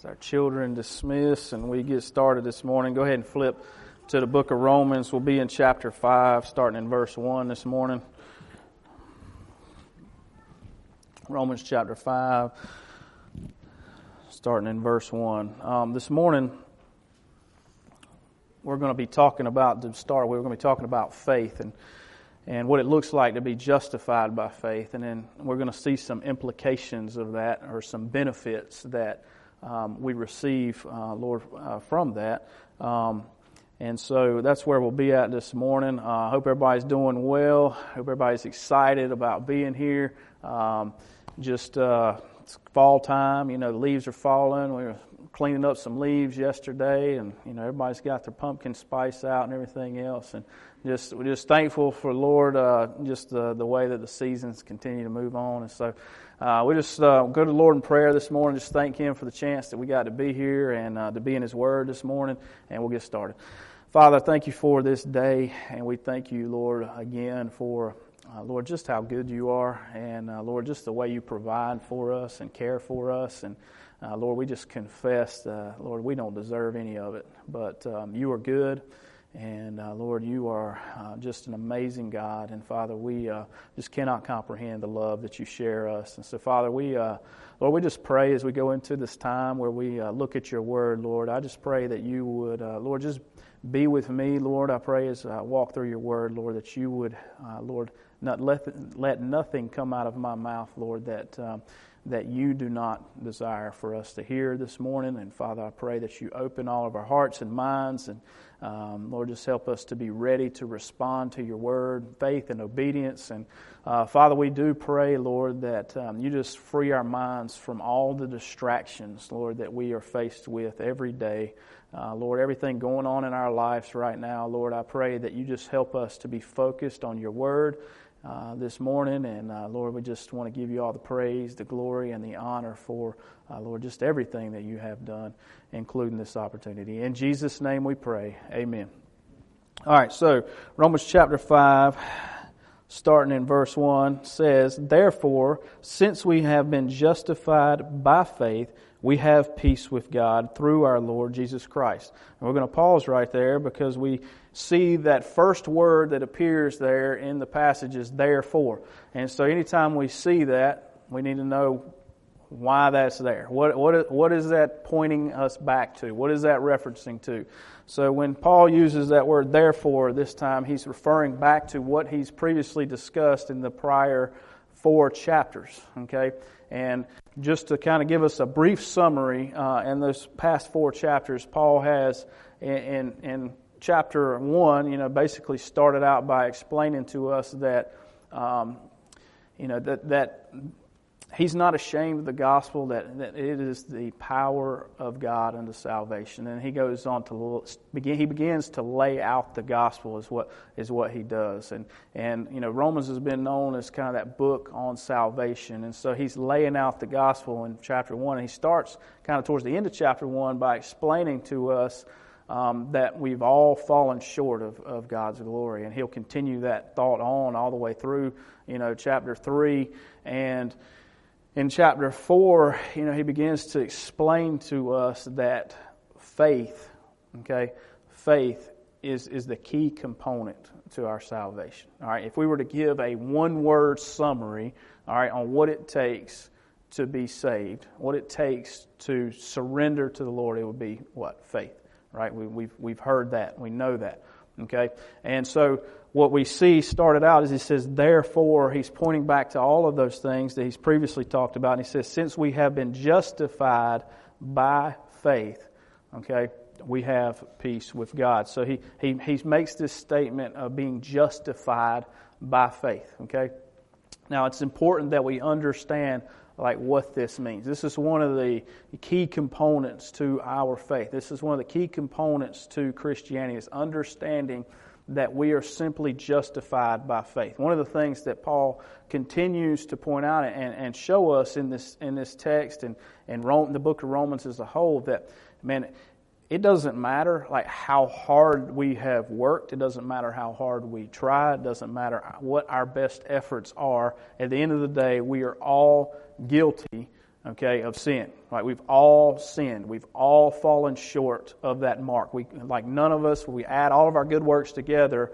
As our children dismiss and we get started this morning, go ahead and flip to the book of Romans. We'll be in chapter 5, starting in verse 1 this morning. Romans chapter 5, starting in verse 1. Um, this morning, we're going to be talking about, to start, we're going to be talking about faith and, and what it looks like to be justified by faith. And then we're going to see some implications of that or some benefits that um, we receive, uh, Lord, uh, from that. Um, and so that's where we'll be at this morning. Uh, I uh, hope everybody's doing well. Hope everybody's excited about being here. Um, just uh, it's fall time, you know, the leaves are falling. We were cleaning up some leaves yesterday, and you know, everybody's got their pumpkin spice out and everything else. And just we're just thankful for Lord, uh, just the the way that the seasons continue to move on. And so uh, we just uh, go to the Lord in prayer this morning. Just thank Him for the chance that we got to be here and uh, to be in His Word this morning, and we'll get started. Father, thank you for this day, and we thank you, Lord, again for. Uh, Lord, just how good you are, and uh, Lord, just the way you provide for us and care for us. And uh, Lord, we just confess, Lord, we don't deserve any of it, but um, you are good. And uh, Lord, you are uh, just an amazing God. And Father, we uh, just cannot comprehend the love that you share us. And so, Father, we, uh, Lord, we just pray as we go into this time where we uh, look at your word, Lord. I just pray that you would, uh, Lord, just be with me, Lord. I pray as I walk through your word, Lord, that you would, Lord, not let, let nothing come out of my mouth, Lord, that. Um, that you do not desire for us to hear this morning. And Father, I pray that you open all of our hearts and minds and um, Lord, just help us to be ready to respond to your word, faith and obedience. And uh, Father, we do pray, Lord, that um, you just free our minds from all the distractions, Lord, that we are faced with every day. Uh, Lord, everything going on in our lives right now, Lord, I pray that you just help us to be focused on your word. Uh, this morning. And uh, Lord, we just want to give you all the praise, the glory, and the honor for, uh, Lord, just everything that you have done including this opportunity. In Jesus' name we pray. Amen. All right, so Romans chapter 5, starting in verse 1, says, Therefore, since we have been justified by faith, we have peace with God through our Lord Jesus Christ. And we're going to pause right there because we see that first word that appears there in the passage is therefore. And so anytime we see that, we need to know why that's there. What, what, what is that pointing us back to? What is that referencing to? So when Paul uses that word therefore this time, he's referring back to what he's previously discussed in the prior four chapters. Okay? And just to kind of give us a brief summary, uh, in those past four chapters, Paul has in, in, in chapter one, you know, basically started out by explaining to us that, um, you know, that, that he's not ashamed of the gospel, that, that it is the power of God unto salvation. And he goes on to begin, he begins to lay out the gospel is what, is what he does. And, and, you know, Romans has been known as kind of that book on salvation. And so he's laying out the gospel in chapter one. And he starts kind of towards the end of chapter one by explaining to us um, that we've all fallen short of, of God's glory. And he'll continue that thought on all the way through, you know, chapter three. And, in chapter 4, you know, he begins to explain to us that faith, okay, faith is, is the key component to our salvation. All right, if we were to give a one word summary, all right, on what it takes to be saved, what it takes to surrender to the Lord, it would be what? Faith, right? We, we've, we've heard that, we know that, okay? And so what we see started out is he says, therefore, he's pointing back to all of those things that he's previously talked about. And he says, since we have been justified by faith, okay, we have peace with God. So he, he, he makes this statement of being justified by faith, okay? Now, it's important that we understand like what this means. This is one of the key components to our faith. This is one of the key components to Christianity is understanding that we are simply justified by faith. One of the things that Paul continues to point out and, and show us in this in this text and, and Rome, the book of Romans as a whole that man it doesn't matter like how hard we have worked. It doesn't matter how hard we try. It doesn't matter what our best efforts are. At the end of the day, we are all guilty okay, of sin. Right? We've all sinned. We've all fallen short of that mark. We, like none of us, we add all of our good works together,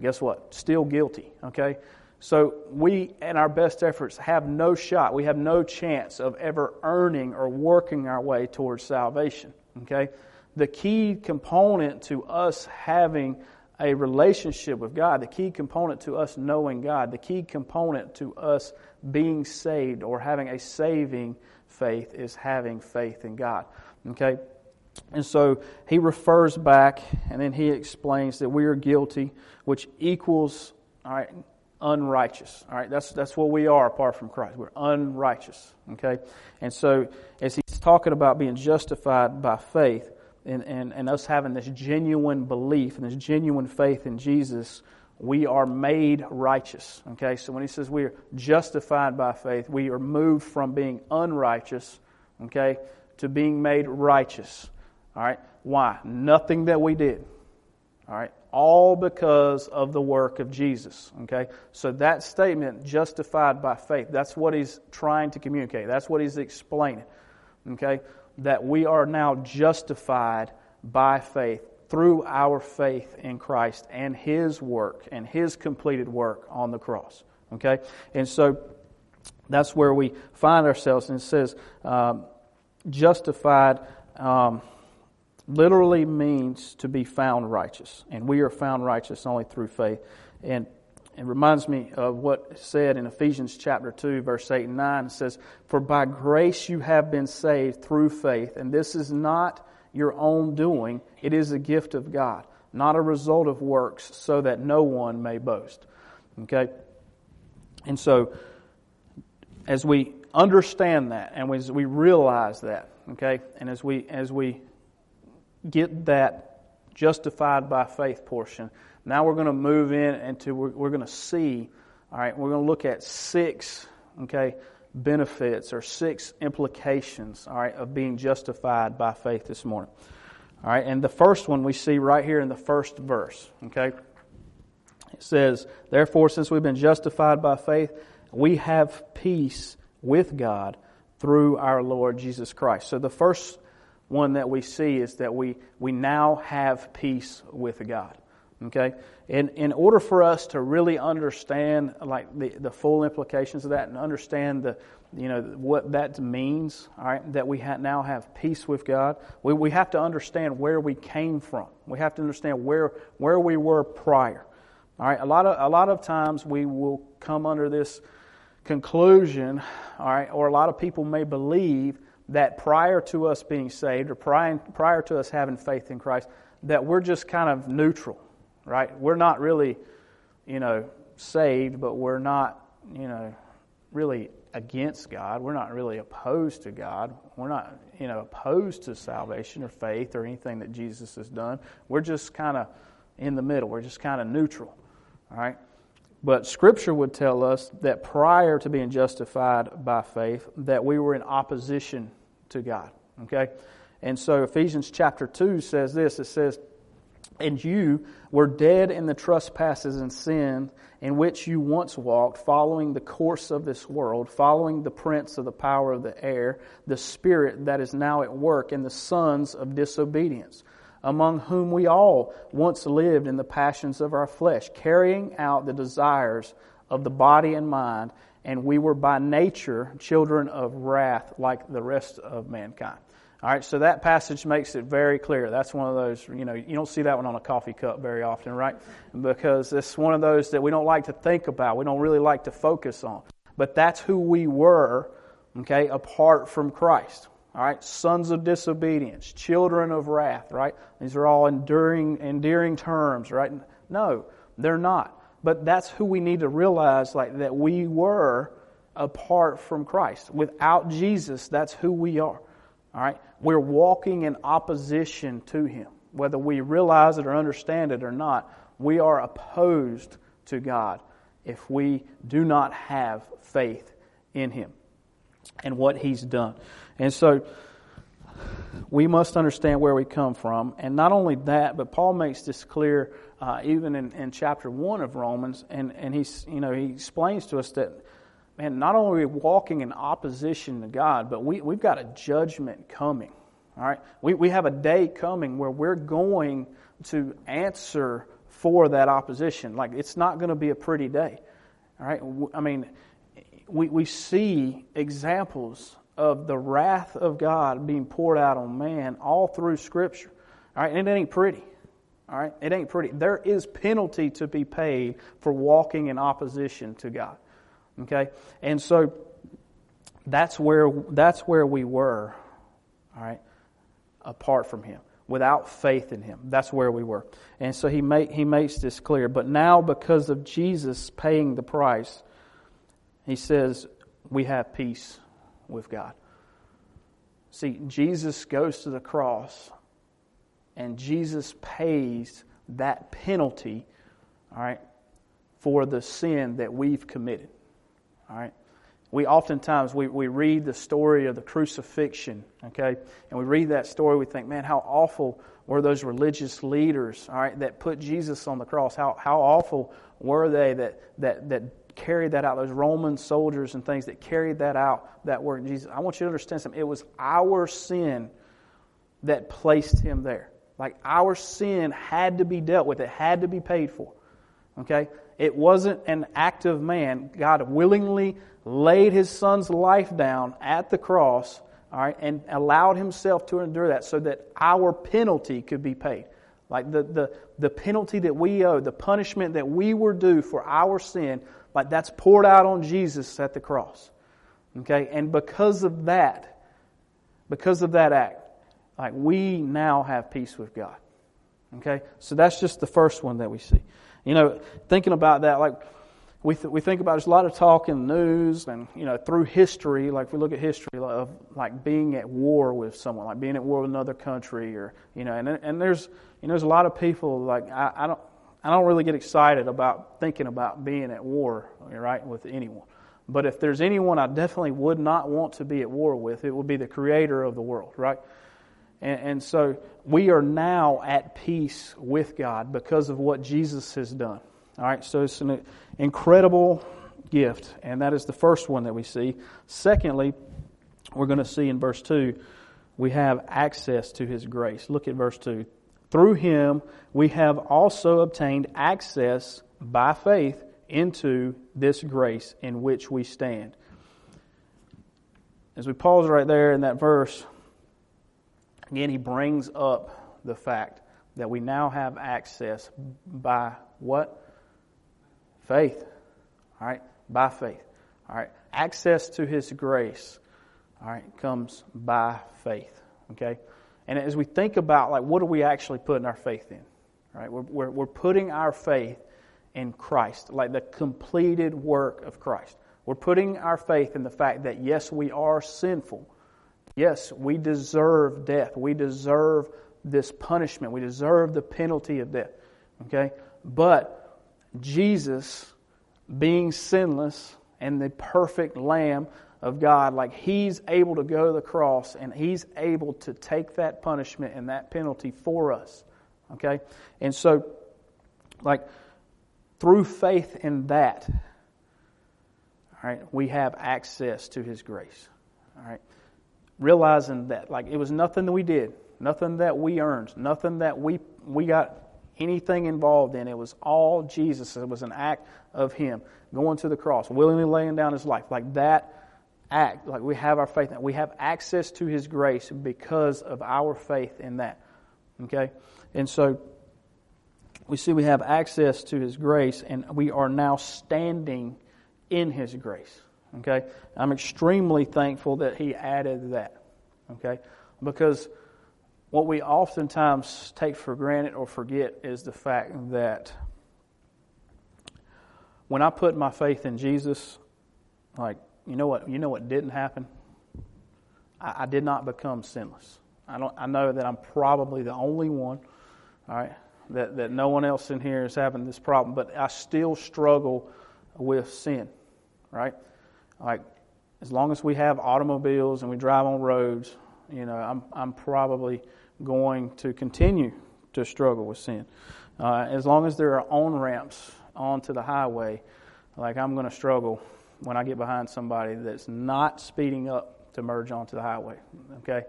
guess what? Still guilty, okay? So we, in our best efforts, have no shot. We have no chance of ever earning or working our way towards salvation, okay? The key component to us having a relationship with God, the key component to us knowing God, the key component to us being saved or having a saving faith is having faith in God. Okay? And so he refers back and then he explains that we are guilty, which equals all right, unrighteous. All right, that's that's what we are apart from Christ. We're unrighteous. Okay? And so as he's talking about being justified by faith, and, and, and us having this genuine belief and this genuine faith in Jesus, we are made righteous. Okay, so when he says we are justified by faith, we are moved from being unrighteous, okay, to being made righteous. All right, why? Nothing that we did. All right, all because of the work of Jesus. Okay, so that statement, justified by faith, that's what he's trying to communicate. That's what he's explaining. Okay, that we are now justified by faith through our faith in Christ and His work and His completed work on the cross. Okay? And so that's where we find ourselves. And it says, um, justified um, literally means to be found righteous. And we are found righteous only through faith. And it reminds me of what said in Ephesians chapter 2, verse 8 and 9. It says, For by grace you have been saved through faith, and this is not your own doing, it is a gift of God, not a result of works, so that no one may boast. Okay? And so, as we understand that, and as we realize that, okay, and as we, as we get that justified by faith portion, now we're going to move in into, we're, we're going to see, all right, we're going to look at six, okay, benefits or six implications, all right, of being justified by faith this morning. All right, and the first one we see right here in the first verse, okay? It says, Therefore, since we've been justified by faith, we have peace with God through our Lord Jesus Christ. So the first one that we see is that we, we now have peace with God. Okay? In, in order for us to really understand like the, the full implications of that and understand the, you know, what that means, all right, that we ha- now have peace with God, we, we have to understand where we came from. We have to understand where, where we were prior. All right, a lot of, a lot of times we will come under this conclusion, all right, or a lot of people may believe that prior to us being saved or prior, prior to us having faith in Christ, that we're just kind of neutral right? We're not really, you know, saved, but we're not, you know, really against God. We're not really opposed to God. We're not, you know, opposed to salvation or faith or anything that Jesus has done. We're just kind of in the middle. We're just kind of neutral. All right? But Scripture would tell us that prior to being justified by faith, that we were in opposition to God. Okay? And so Ephesians chapter 2 says this it says, and you were dead in the trespasses and sin in which you once walked, following the course of this world, following the prince of the power of the air, the spirit that is now at work in the sons of disobedience, among whom we all once lived in the passions of our flesh, carrying out the desires of the body and mind, and we were by nature children of wrath like the rest of mankind. All right, so that passage makes it very clear. That's one of those, you know, you don't see that one on a coffee cup very often, right? Because it's one of those that we don't like to think about, we don't really like to focus on. But that's who we were, okay, apart from Christ. All right, sons of disobedience, children of wrath, right? These are all enduring, endearing terms, right? No, they're not. But that's who we need to realize, like that we were apart from Christ. Without Jesus, that's who we are. All right? We're walking in opposition to Him. Whether we realize it or understand it or not, we are opposed to God if we do not have faith in Him and what He's done. And so, we must understand where we come from. And not only that, but Paul makes this clear uh, even in, in chapter 1 of Romans, and, and he's, you know, he explains to us that man, not only are we walking in opposition to God, but we, we've got a judgment coming. All right? We, we have a day coming where we're going to answer for that opposition. Like, it's not going to be a pretty day. All right? I mean, we, we see examples of the wrath of God being poured out on man all through Scripture. All right? And it ain't pretty. All right? It ain't pretty. There is penalty to be paid for walking in opposition to God. Okay? And so that's where that's where we were. All right? Apart from him. Without faith in him. That's where we were. And so he make, he makes this clear. But now because of Jesus paying the price, he says we have peace with God. See, Jesus goes to the cross and Jesus pays that penalty, all right, for the sin that we've committed. All right? We oftentimes we, we read the story of the crucifixion, okay? And we read that story, we think, man, how awful were those religious leaders, all right, that put Jesus on the cross? How, how awful were they that, that, that carried that out, those Roman soldiers and things that carried that out, that work Jesus. I want you to understand something. It was our sin that placed him there. Like our sin had to be dealt with, it had to be paid for. Okay? It wasn't an act of man. God willingly laid his son's life down at the cross, all right, and allowed himself to endure that so that our penalty could be paid. Like the, the, the penalty that we owe, the punishment that we were due for our sin, like that's poured out on Jesus at the cross. Okay? And because of that, because of that act, like we now have peace with God. Okay? So that's just the first one that we see. You know, thinking about that, like we, th- we think about there's a lot of talk in the news and, you know, through history, like we look at history of like being at war with someone, like being at war with another country or, you know, and, and there's, you know, there's a lot of people like, I, I don't, I don't really get excited about thinking about being at war, right, with anyone. But if there's anyone I definitely would not want to be at war with, it would be the creator of the world, right? And, and so we are now at peace with God because of what Jesus has done. All right, so it's an incredible gift, and that is the first one that we see. Secondly, we're going to see in verse 2, we have access to His grace. Look at verse 2. Through Him, we have also obtained access by faith into this grace in which we stand. As we pause right there in that verse, Again, he brings up the fact that we now have access by what? Faith. All right? By faith. All right? Access to his grace, all right, comes by faith. Okay? And as we think about, like, what are we actually putting our faith in? Right? We're, we're, we're putting our faith in Christ, like the completed work of Christ. We're putting our faith in the fact that, yes, we are sinful Yes, we deserve death. We deserve this punishment. We deserve the penalty of death. Okay? But Jesus, being sinless and the perfect Lamb of God, like He's able to go to the cross and He's able to take that punishment and that penalty for us. Okay? And so, like, through faith in that, all right, we have access to His grace. All right? Realizing that like it was nothing that we did, nothing that we earned, nothing that we we got anything involved in. It was all Jesus. It was an act of Him going to the cross, willingly laying down His life. Like that act, like we have our faith in We have access to His grace because of our faith in that. Okay? And so we see we have access to His grace, and we are now standing in His grace. Okay? I'm extremely thankful that he added that. Okay? Because what we oftentimes take for granted or forget is the fact that when I put my faith in Jesus, like, you know what, you know what didn't happen? I, I did not become sinless. I don't I know that I'm probably the only one, all right, that, that no one else in here is having this problem, but I still struggle with sin, right? Like as long as we have automobiles and we drive on roads, you know, I'm I'm probably going to continue to struggle with sin. Uh, as long as there are on ramps onto the highway, like I'm going to struggle when I get behind somebody that's not speeding up to merge onto the highway. Okay?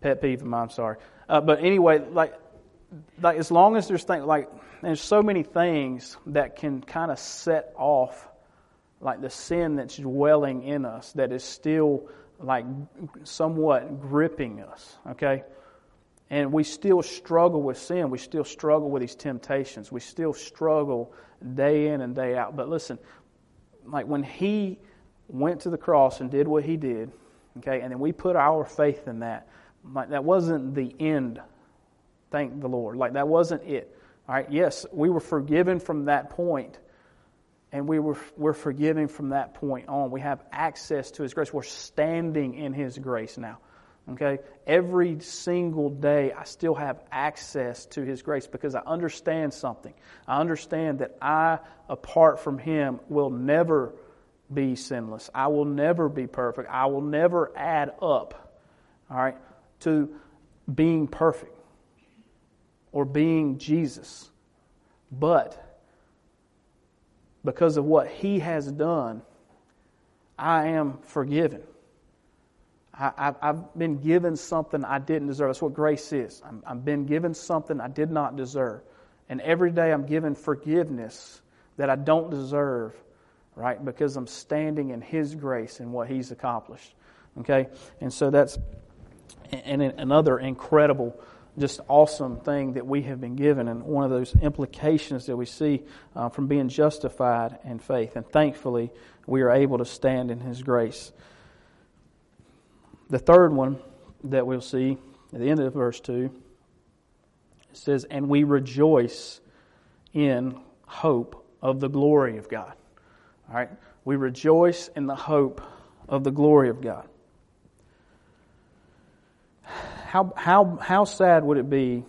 Pet peeve of mine, I'm sorry. Uh, but anyway, like, like as long as there's things like there's so many things that can kind of set off like the sin that's dwelling in us that is still like somewhat gripping us okay? And we still struggle with sin. We still struggle with these temptations. We still struggle day in and day out. But listen like when he went to the cross and did what he did okay and then we put our faith in that like that wasn't the end thank the lord. Like that wasn't it all right, yes, we were forgiven from that point, and we were we're forgiven from that point on. We have access to His grace. We're standing in His grace now. Okay? Every single day, I still have access to His grace because I understand something. I understand that I, apart from Him, will never be sinless. I will never be perfect. I will never add up, all right, to being perfect or being Jesus. But because of what He has done, I am forgiven. I, have been given something I didn't deserve. That's what grace is. i I've been given something I did not deserve. And every day I'm given forgiveness that I don't deserve, right? Because I'm standing in His grace and what He's accomplished. Okay? And so that's and another incredible just awesome thing that we have been given and one of those implications that we see uh, from being justified in faith. And thankfully, we are able to stand in His grace. The third one that we'll see at the end of verse 2 it says, And we rejoice in hope of the glory of God. All right? We rejoice in the hope of the glory of God how, how, how sad would it be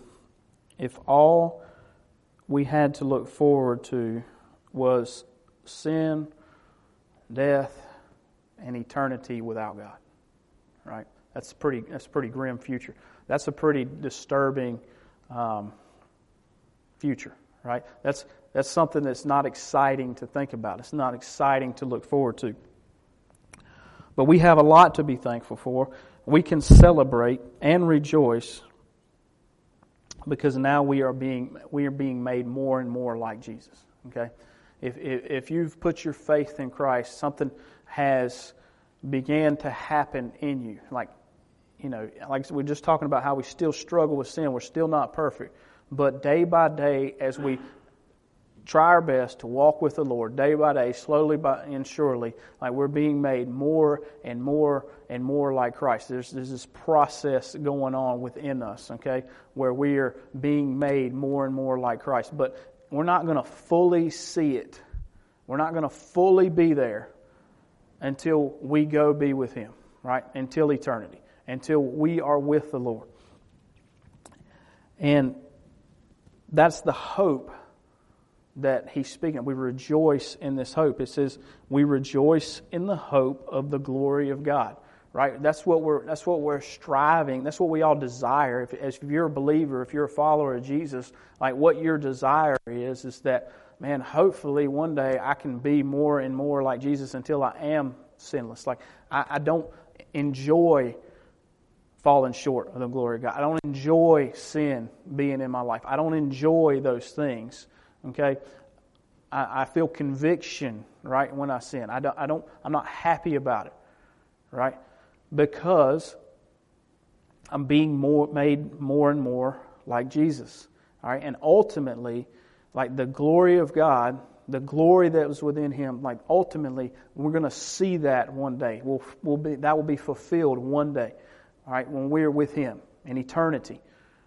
if all we had to look forward to was sin, death, and eternity without God? Right? That's pretty, that's pretty grim future. That's a pretty disturbing um, future, right? That's, that's something that's not exciting to think about. It's not exciting to look forward to. But we have a lot to be thankful for we can celebrate and rejoice because now we are being we are being made more and more like Jesus. Okay, if if, if you've put your faith in Christ, something has began to happen in you. Like you know, like we're just talking about how we still struggle with sin. We're still not perfect, but day by day, as we try our best to walk with the Lord day by day, slowly by, and surely, like we're being made more and more and more like Christ. There's, there's this process going on within us, okay, where we are being made more and more like Christ. But we're not going to fully see it. We're not going to fully be there until we go be with Him, right? Until eternity, until we are with the Lord. And that's the hope that he's speaking. We rejoice in this hope. It says, we rejoice in the hope of the glory of God. Right? That's what we're that's what we're striving. That's what we all desire. If, if you're a believer, if you're a follower of Jesus, like what your desire is, is that, man, hopefully one day I can be more and more like Jesus until I am sinless. Like I, I don't enjoy falling short of the glory of God. I don't enjoy sin being in my life. I don't enjoy those things. Okay? I, I feel conviction, right, when I sin. I don't, I don't, I'm not happy about it, right? Because I'm being more, made more and more like Jesus. All right? And ultimately, like the glory of God, the glory that was within him, like ultimately, we're going to see that one day. We'll, we'll be, that will be fulfilled one day, all right, when we're with him in eternity.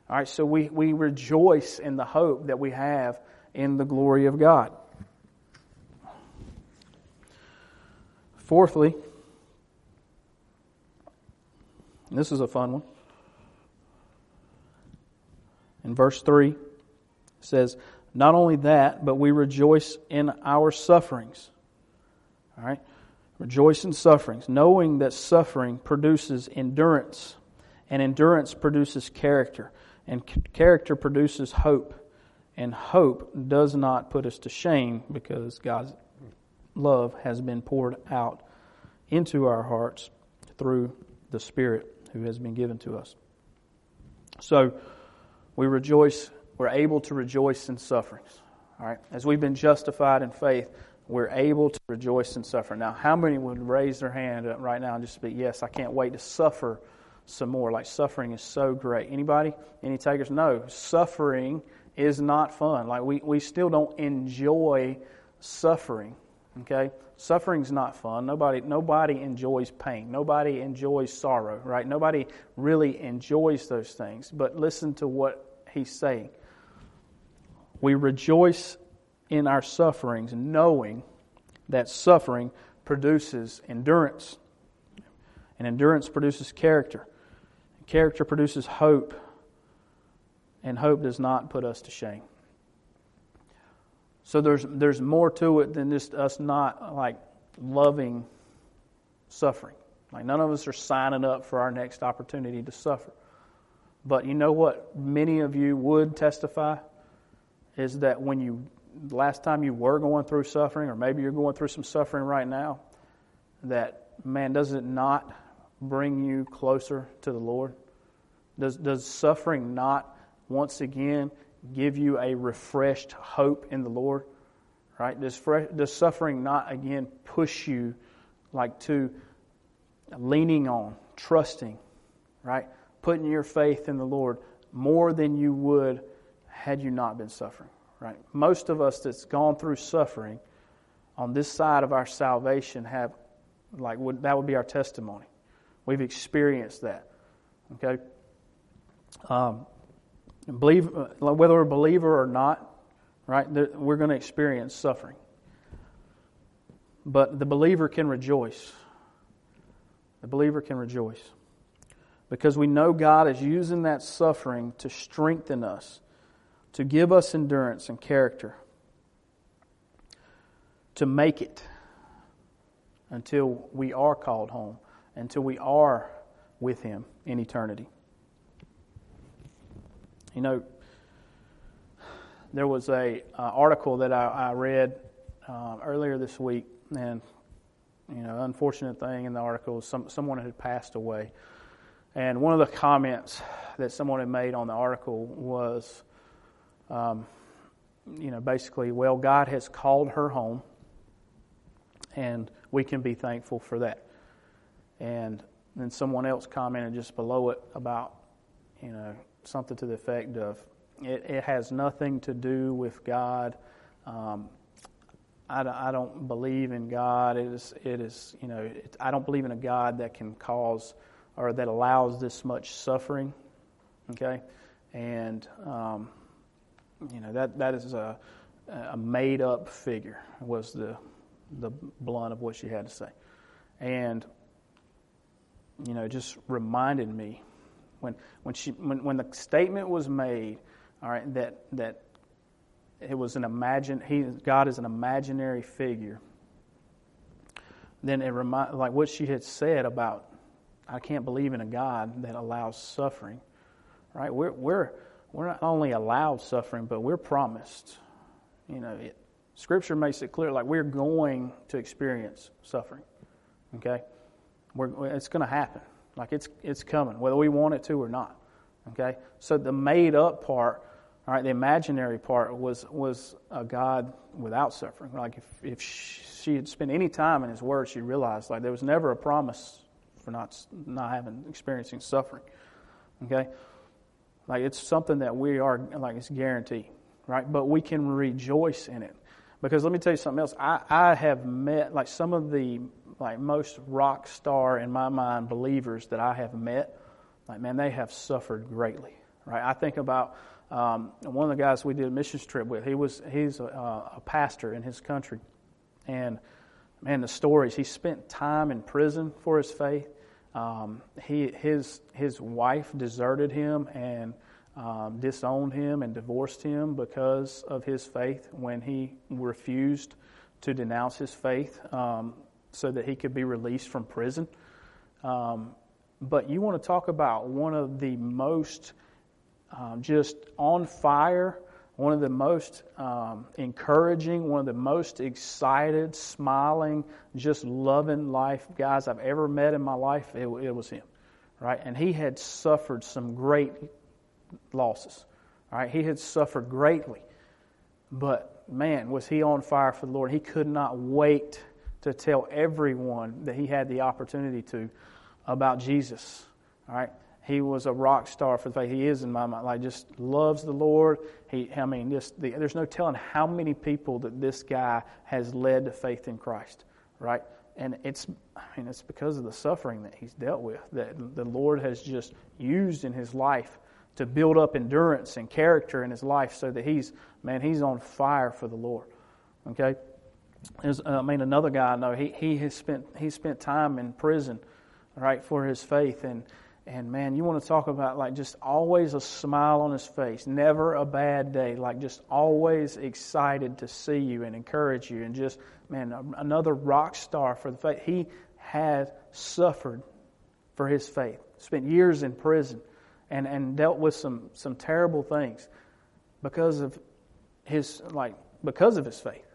All right, so we, we rejoice in the hope that we have in the glory of God. Fourthly, this is a fun one. In verse 3, it says, Not only that, but we rejoice in our sufferings. All right? Rejoice in sufferings, knowing that suffering produces endurance, and endurance produces character, and character produces hope. And hope does not put us to shame because God's love has been poured out into our hearts through the Spirit who has been given to us. So we rejoice, we're able to rejoice in sufferings. All right? As we've been justified in faith, we're able to rejoice in suffering. Now, how many would raise their hand right now and just be, yes, I can't wait to suffer some more. Like suffering is so great. Anybody? Any takers? No. Suffering is not fun. Like we, we still don't enjoy suffering. Okay? Suffering's not fun. Nobody nobody enjoys pain. Nobody enjoys sorrow, right? Nobody really enjoys those things. But listen to what he's saying. We rejoice in our sufferings, knowing that suffering produces endurance. And endurance produces character. Character produces hope. And hope does not put us to shame. So there's there's more to it than just us not like loving suffering. Like none of us are signing up for our next opportunity to suffer. But you know what many of you would testify is that when you last time you were going through suffering or maybe you're going through some suffering right now that man does it not bring you closer to the Lord? Does does suffering not once again give you a refreshed hope in the Lord? Right? Does, fresh, does suffering not again push you like to leaning on, trusting, right? Putting your faith in the Lord more than you would had you not been suffering, right? Most of us that's gone through suffering on this side of our salvation have like would, that would be our testimony. We've experienced that. Okay? Um, believe, whether we're a believer or not, right, we're going to experience suffering. But the believer can rejoice. The believer can rejoice. Because we know God is using that suffering to strengthen us, to give us endurance and character, to make it until we are called home, until we are with Him in eternity. You know, there was a uh, article that I, I read uh, earlier this week, and you know, unfortunate thing in the article, some someone had passed away, and one of the comments that someone had made on the article was, um, you know, basically, well, God has called her home, and we can be thankful for that. And then someone else commented just below it about, you know, something to the effect of it, it has nothing to do with God. Um, I, I, don't believe in God. It is, it is you know, it, I don't believe in a God that can cause or that allows this much suffering. Okay, and um, you know that that is a, a made up figure was the the blunt of what she had to say, and you know just reminded me when, when, she, when, when the statement was made, all right, that, that it was an imagine, he, God is an imaginary figure, then it remind, like what she had said about, I can't believe in a God that allows suffering, right? We're, we're, we're not only allowed suffering, but we're promised. You know, it, Scripture makes it clear, like we're going to experience suffering. Okay, we're, it's going to happen. Like it's it's coming, whether we want it to or not. Okay? So the made up part, all right, the imaginary part was was a God without suffering. Like if, if she had spent any time in his word, she realized like there was never a promise for not not having experiencing suffering. Okay? Like it's something that we are like it's guaranteed, right? But we can rejoice in it. Because let me tell you something else. I, I have met like some of the like most rock star in my mind believers that I have met, like man, they have suffered greatly. Right? I think about um, one of the guys we did a missions trip with. He was he's a, a pastor in his country, and man, the stories he spent time in prison for his faith. Um, he his his wife deserted him and um, disowned him and divorced him because of his faith when he refused to denounce his faith. Um, so that he could be released from prison. Um, but you want to talk about one of the most um, just on fire one of the most um, encouraging, one of the most excited, smiling, just loving life guys I've ever met in my life. It, it was him, right? And he had suffered some great losses, right? He had suffered greatly, but man, was he on fire for the Lord? He could not wait to tell everyone that he had the opportunity to about Jesus. All right, he was a rock star for the faith. He is in my mind. Like just loves the Lord. He, I mean, just the, there's no telling how many people that this guy has led to faith in Christ. Right, and it's, I mean, it's because of the suffering that he's dealt with that the Lord has just used in his life to build up endurance and character in his life, so that he's, man, he's on fire for the Lord. Okay. There's, uh, I mean, another guy I know. He he has spent he spent time in prison, right, for his faith, and and man, you want to talk about like just always a smile on his face, never a bad day, like just always excited to see you and encourage you, and just, man, another rock star for the faith. He had suffered for his faith, spent years in prison, and, and dealt with some, some terrible things because of his, like, because of his faith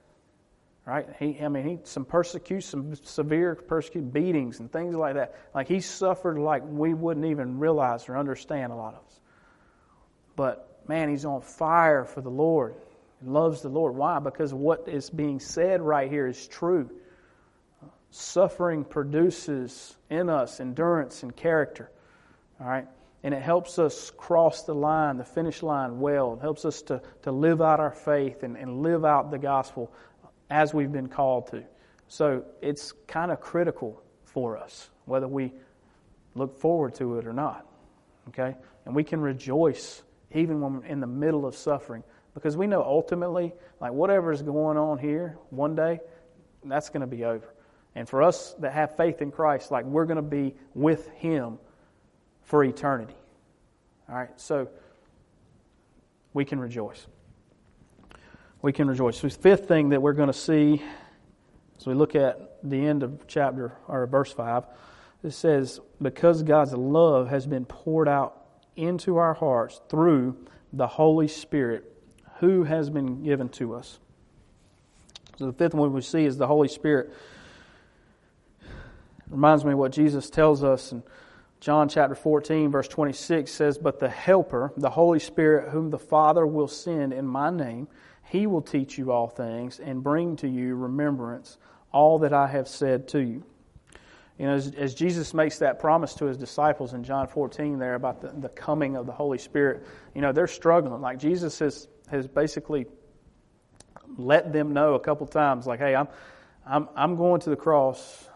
right? He, I mean, he some persecution, some severe persecution, beatings, and things like that. Like he suffered like we wouldn't even realize or understand. A lot of us, but man, he's on fire for the Lord. He loves the Lord. Why? Because what is being said right here is true. Suffering produces in us endurance and character. All right. And it helps us cross the line, the finish line well. It helps us to, to live out our faith and, and live out the gospel as we've been called to. So it's kind of critical for us whether we look forward to it or not. Okay? And we can rejoice even when we're in the middle of suffering because we know ultimately, like whatever is going on here, one day, that's going to be over. And for us that have faith in Christ, like we're going to be with Him for eternity. All right? So we can rejoice we can rejoice. So the fifth thing that we're going to see as we look at the end of chapter or verse 5, it says, Because God's love has been poured out into our hearts through the Holy Spirit who has been given to us. So the fifth one we see is the Holy Spirit. It reminds me what Jesus tells us in John chapter 14, verse 26 says, But the Helper, the Holy Spirit, whom the Father will send in my name, he will teach you all things and bring to you remembrance all that I have said to you. You know, as, as, Jesus makes that promise to his disciples in John 14 there about the, the coming of the Holy Spirit, you know, they're struggling. Like Jesus has, has basically let them know a couple times, like, hey, I'm, I'm, I'm going to the cross,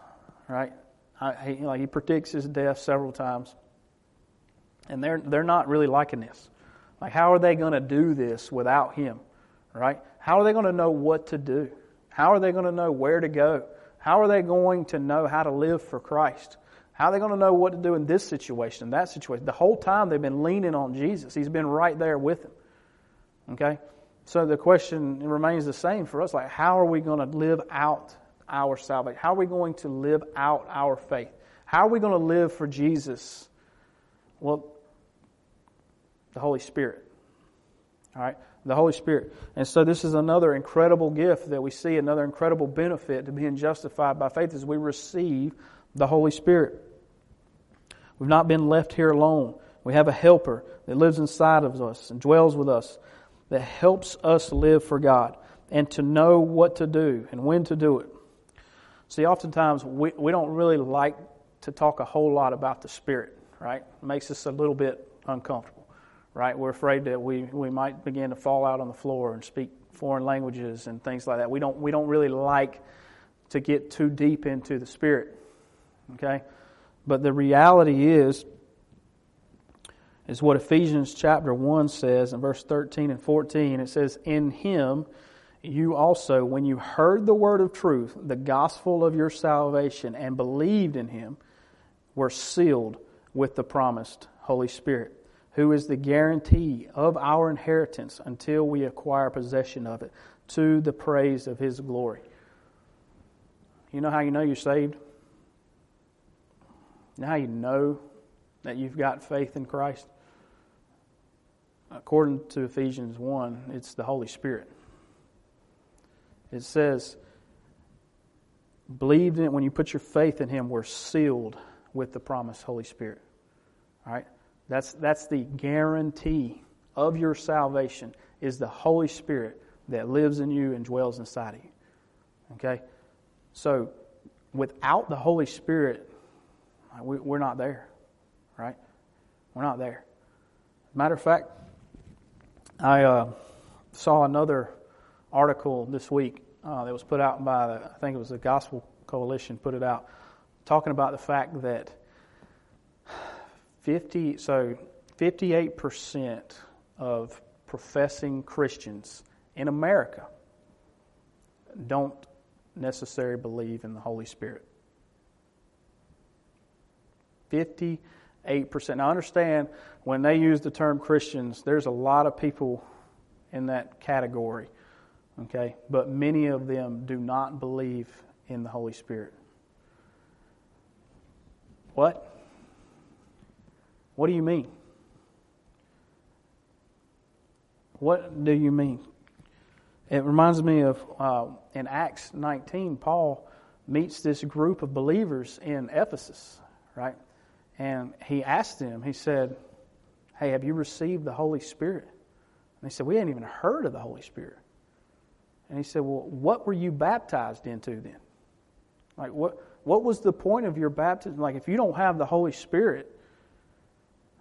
right? I, he, like he predicts his death several times. And they're, they're not really liking this. Like, how are they going to do this without him? Right? How are they going to know what to do? How are they going to know where to go? How are they going to know how to live for Christ? How are they going to know what to do in this situation, in that situation? The whole time they've been leaning on Jesus. He's been right there with them. Okay? So the question remains the same for us like, how are we going to live out our salvation? How are we going to live out our faith? How are we going to live for Jesus? Well, the Holy Spirit. All right? The Holy Spirit. And so this is another incredible gift that we see, another incredible benefit to being justified by faith as we receive the Holy Spirit. We've not been left here alone. We have a helper that lives inside of us and dwells with us that helps us live for God and to know what to do and when to do it. See, oftentimes we, we don't really like to talk a whole lot about the Spirit, right? It makes us a little bit uncomfortable right? We're afraid that we, we might begin to fall out on the floor and speak foreign languages and things like that. We don't, we don't really like to get too deep into the Spirit, okay? But the reality is, is what Ephesians chapter 1 says in verse 13 and 14. It says, In him you also, when you heard the word of truth, the gospel of your salvation, and believed in him, were sealed with the promised Holy Spirit who is the guarantee of our inheritance until we acquire possession of it, to the praise of his glory. You know how you know you're saved? How you know that you've got faith in Christ? according to Ephesians 1, it's the Holy Spirit. It says, believed in it, when you put your faith in Him, we're sealed with the promised Holy Spirit. All right? That's, that's the guarantee of your salvation is the Holy Spirit that lives in you and dwells inside of you. Okay? So, without the Holy Spirit, we, we're not there. Right? We're not there. Matter of fact, I uh, saw another article this week uh, that was put out by, the, I think it was the Gospel Coalition, put it out, talking about the fact that 50, so 58% of professing Christians in America don't necessarily believe in the Holy Spirit. 58%. Now, understand when they use the term Christians, there's a lot of people in that category, okay? But many of them do not believe in the Holy Spirit. What? What do you mean? What do you mean? It reminds me of uh, in Acts 19, Paul meets this group of believers in Ephesus, right? And he asked them, he said, Hey, have you received the Holy Spirit? And they said, We hadn't even heard of the Holy Spirit. And he said, Well, what were you baptized into then? Like, what, what was the point of your baptism? Like, if you don't have the Holy Spirit,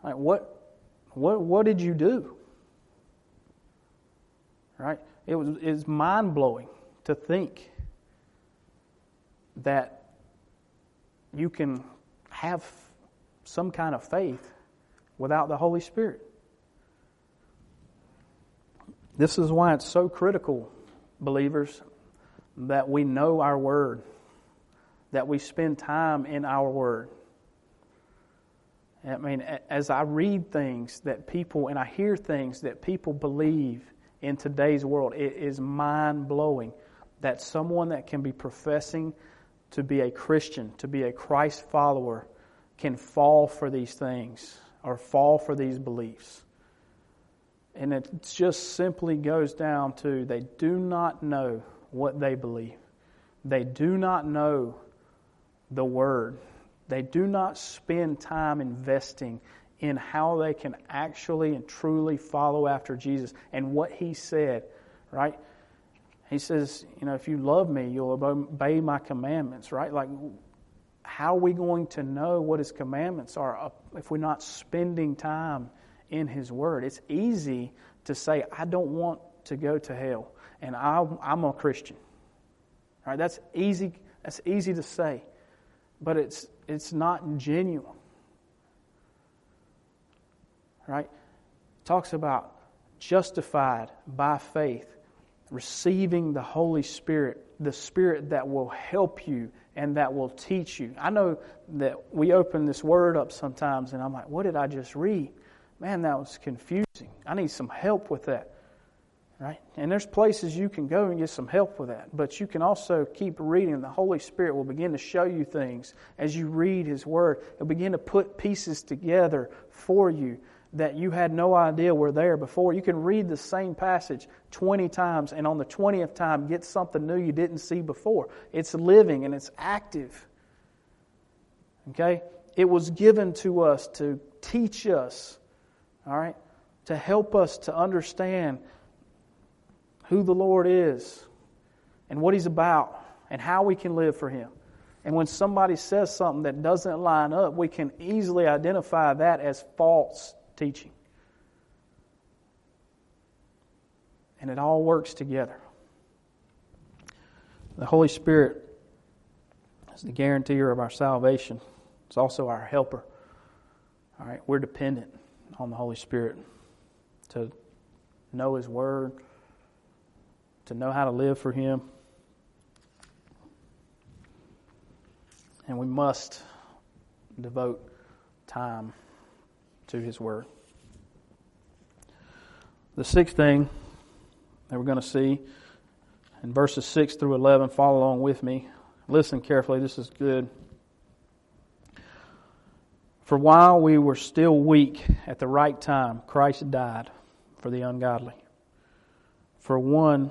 like, what, what, what did you do? Right? It was it's mind blowing to think that you can have some kind of faith without the Holy Spirit. This is why it's so critical, believers, that we know our Word, that we spend time in our Word. I mean, as I read things that people, and I hear things that people believe in today's world, it is mind blowing that someone that can be professing to be a Christian, to be a Christ follower, can fall for these things or fall for these beliefs. And it just simply goes down to they do not know what they believe. They do not know the Word. They do not spend time investing in how they can actually and truly follow after Jesus and what He said, right? He says, you know, if you love me, you'll obey my commandments, right? Like, how are we going to know what His commandments are if we're not spending time in His Word? It's easy to say, I don't want to go to hell, and I'm a Christian. Right? That's easy. That's easy to say, but it's it's not genuine. Right? It talks about justified by faith, receiving the Holy Spirit, the Spirit that will help you and that will teach you. I know that we open this word up sometimes and I'm like, what did I just read? Man, that was confusing. I need some help with that. Right? And there's places you can go and get some help with that. But you can also keep reading. The Holy Spirit will begin to show you things as you read His Word. He'll begin to put pieces together for you that you had no idea were there before. You can read the same passage 20 times and on the 20th time get something new you didn't see before. It's living and it's active. Okay? It was given to us to teach us, all right, to help us to understand who the Lord is and what He's about and how we can live for Him. And when somebody says something that doesn't line up, we can easily identify that as false teaching. And it all works together. The Holy Spirit is the guarantor of our salvation. It's also our helper. All right, we're dependent on the Holy Spirit to know His Word, to know how to live for Him. And we must devote time to His Word. The sixth thing that we're going to see in verses 6 through 11, follow along with me. Listen carefully, this is good. For while we were still weak at the right time, Christ died for the ungodly. For one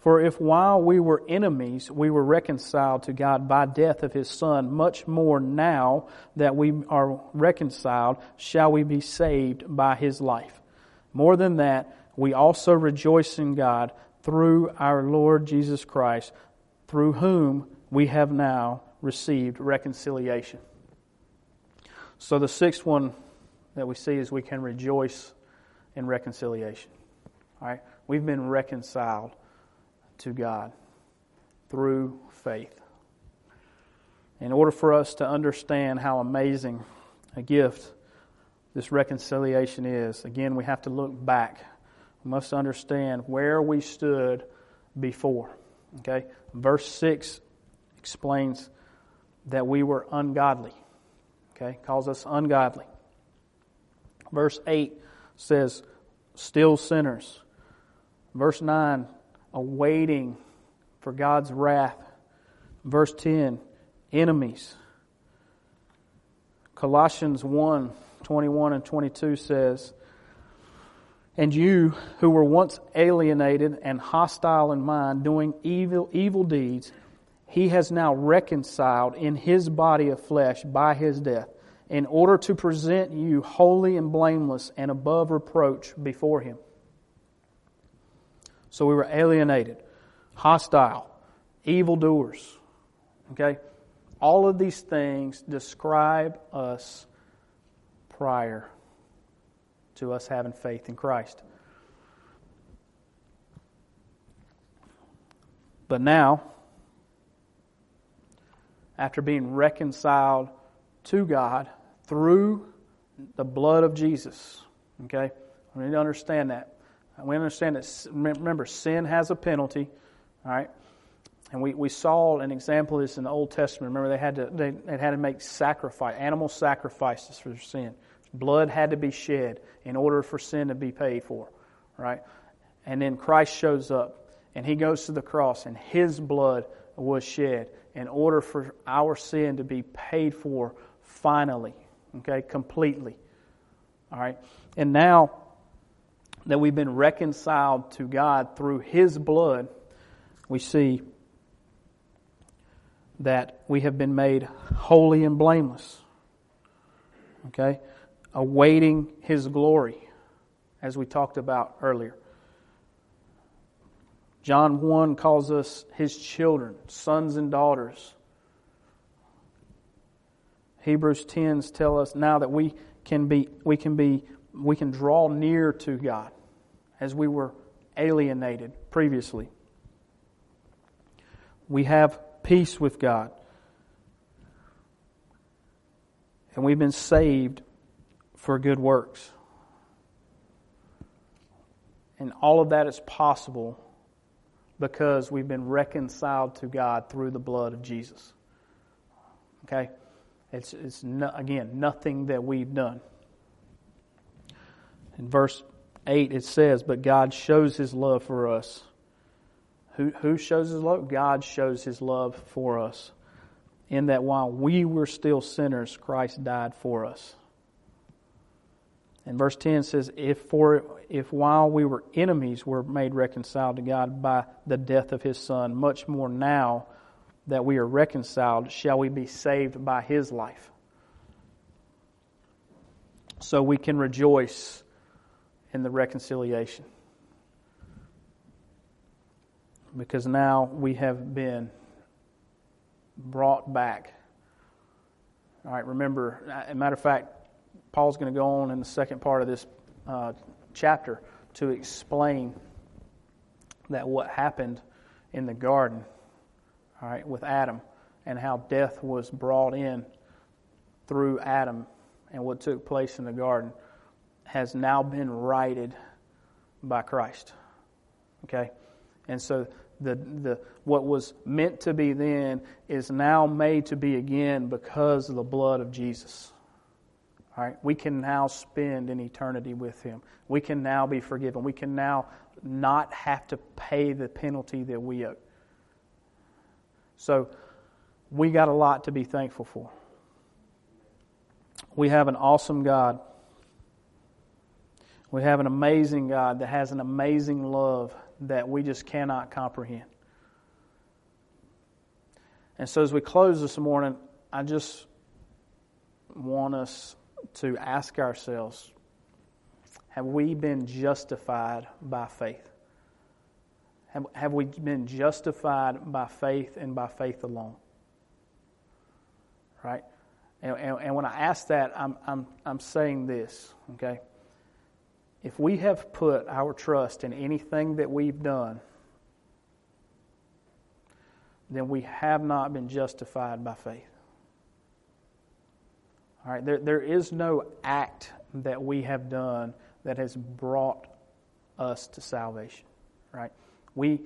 For if while we were enemies we were reconciled to God by death of his Son, much more now that we are reconciled shall we be saved by his life. More than that, we also rejoice in God through our Lord Jesus Christ, through whom we have now received reconciliation. So the sixth one that we see is we can rejoice in reconciliation. All right? We've been reconciled to God through faith. In order for us to understand how amazing a gift this reconciliation is, again, we have to look back. We must understand where we stood before. Okay? Verse 6 explains that we were ungodly. Okay? Calls us ungodly. Verse 8 says, still sinners. Verse 9, awaiting for God's wrath. Verse 10, enemies. Colossians 1 21 and 22 says, And you who were once alienated and hostile in mind, doing evil, evil deeds, he has now reconciled in his body of flesh by his death, in order to present you holy and blameless and above reproach before him. So we were alienated, hostile, evildoers. Okay? All of these things describe us prior to us having faith in Christ. But now, after being reconciled to God through the blood of Jesus, okay, we need to understand that. We understand that, remember, sin has a penalty, all right? And we, we saw an example of this in the Old Testament. Remember, they had to, they, they had to make sacrifice, animal sacrifices for sin. Blood had to be shed in order for sin to be paid for, right? And then Christ shows up and he goes to the cross and his blood was shed in order for our sin to be paid for finally, okay, completely. All right? And now that we've been reconciled to God through His blood, we see that we have been made holy and blameless. Okay? Awaiting His glory, as we talked about earlier. John 1 calls us His children, sons and daughters. Hebrews 10s tell us now that we can be, we can be we can draw near to God as we were alienated previously. We have peace with God. And we've been saved for good works. And all of that is possible because we've been reconciled to God through the blood of Jesus. Okay? It's, it's no, again, nothing that we've done. In verse 8, it says, But God shows his love for us. Who, who shows his love? God shows his love for us. In that while we were still sinners, Christ died for us. And verse 10 says, if, for, if while we were enemies were made reconciled to God by the death of his Son, much more now that we are reconciled, shall we be saved by his life. So we can rejoice in the reconciliation. Because now we have been brought back. All right, remember, as a matter of fact, Paul's going to go on in the second part of this uh, chapter to explain that what happened in the garden, all right, with Adam, and how death was brought in through Adam and what took place in the garden has now been righted by Christ. Okay? And so the, the, what was meant to be then is now made to be again because of the blood of Jesus. All right? We can now spend an eternity with Him. We can now be forgiven. We can now not have to pay the penalty that we owe. So, we got a lot to be thankful for. We have an awesome God. We have an amazing God that has an amazing love that we just cannot comprehend. And so, as we close this morning, I just want us to ask ourselves have we been justified by faith? Have, have we been justified by faith and by faith alone? Right? And, and, and when I ask that, I'm, I'm, I'm saying this, okay? If we have put our trust in anything that we've done, then we have not been justified by faith. All right, there, there is no act that we have done that has brought us to salvation. Right? We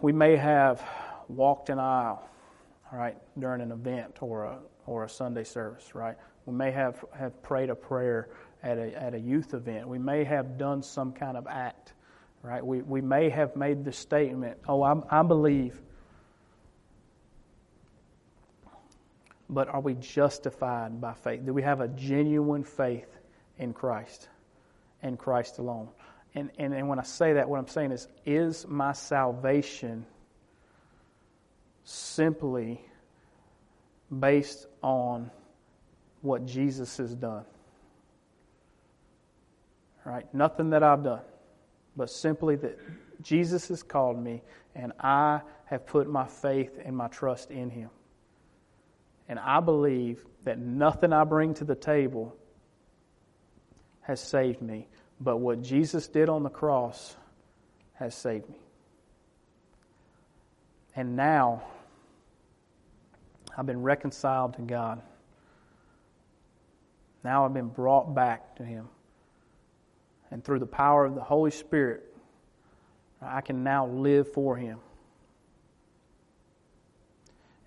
we may have walked an aisle, all right, during an event or a or a Sunday service, right? We may have, have prayed a prayer at a, at a youth event. We may have done some kind of act, right? We, we may have made the statement, oh, I, I believe. But are we justified by faith? Do we have a genuine faith in Christ and Christ alone? And, and, and when I say that, what I'm saying is, is my salvation simply based on what Jesus has done. Right? Nothing that I've done, but simply that Jesus has called me and I have put my faith and my trust in him. And I believe that nothing I bring to the table has saved me, but what Jesus did on the cross has saved me. And now, I've been reconciled to God. Now I've been brought back to Him. And through the power of the Holy Spirit, I can now live for Him.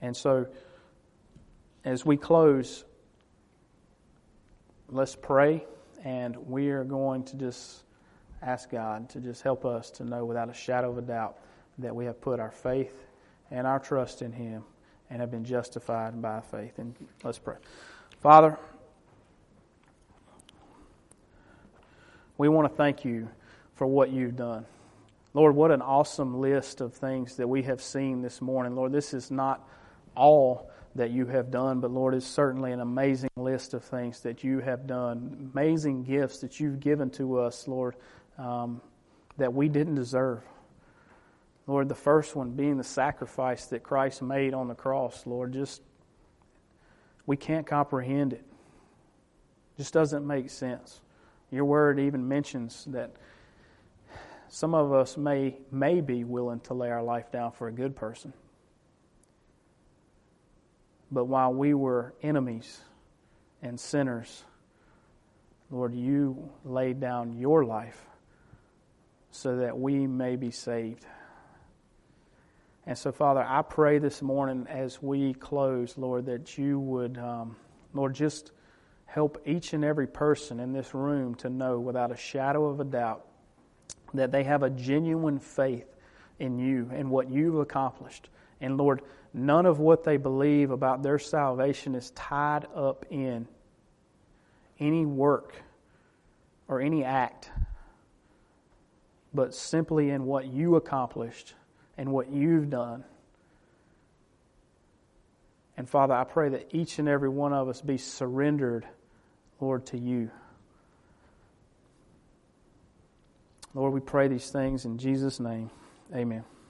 And so, as we close, let's pray, and we are going to just ask God to just help us to know without a shadow of a doubt that we have put our faith and our trust in Him and have been justified by faith. And let's pray. Father, we want to thank you for what you've done. Lord, what an awesome list of things that we have seen this morning. Lord, this is not all that you have done, but Lord, it's certainly an amazing list of things that you have done, amazing gifts that you've given to us, Lord, um, that we didn't deserve. Lord, the first one being the sacrifice that Christ made on the cross, Lord, just we can't comprehend it. Just doesn't make sense. Your word even mentions that some of us may may be willing to lay our life down for a good person. But while we were enemies and sinners, Lord, you laid down your life so that we may be saved. And so, Father, I pray this morning as we close, Lord, that you would, um, Lord, just help each and every person in this room to know without a shadow of a doubt that they have a genuine faith in you and what you've accomplished. And Lord, none of what they believe about their salvation is tied up in any work or any act, but simply in what you accomplished and what you've done. And Father, I pray that each and every one of us be surrendered, Lord, to you. Lord, we pray these things in Jesus' name. Amen.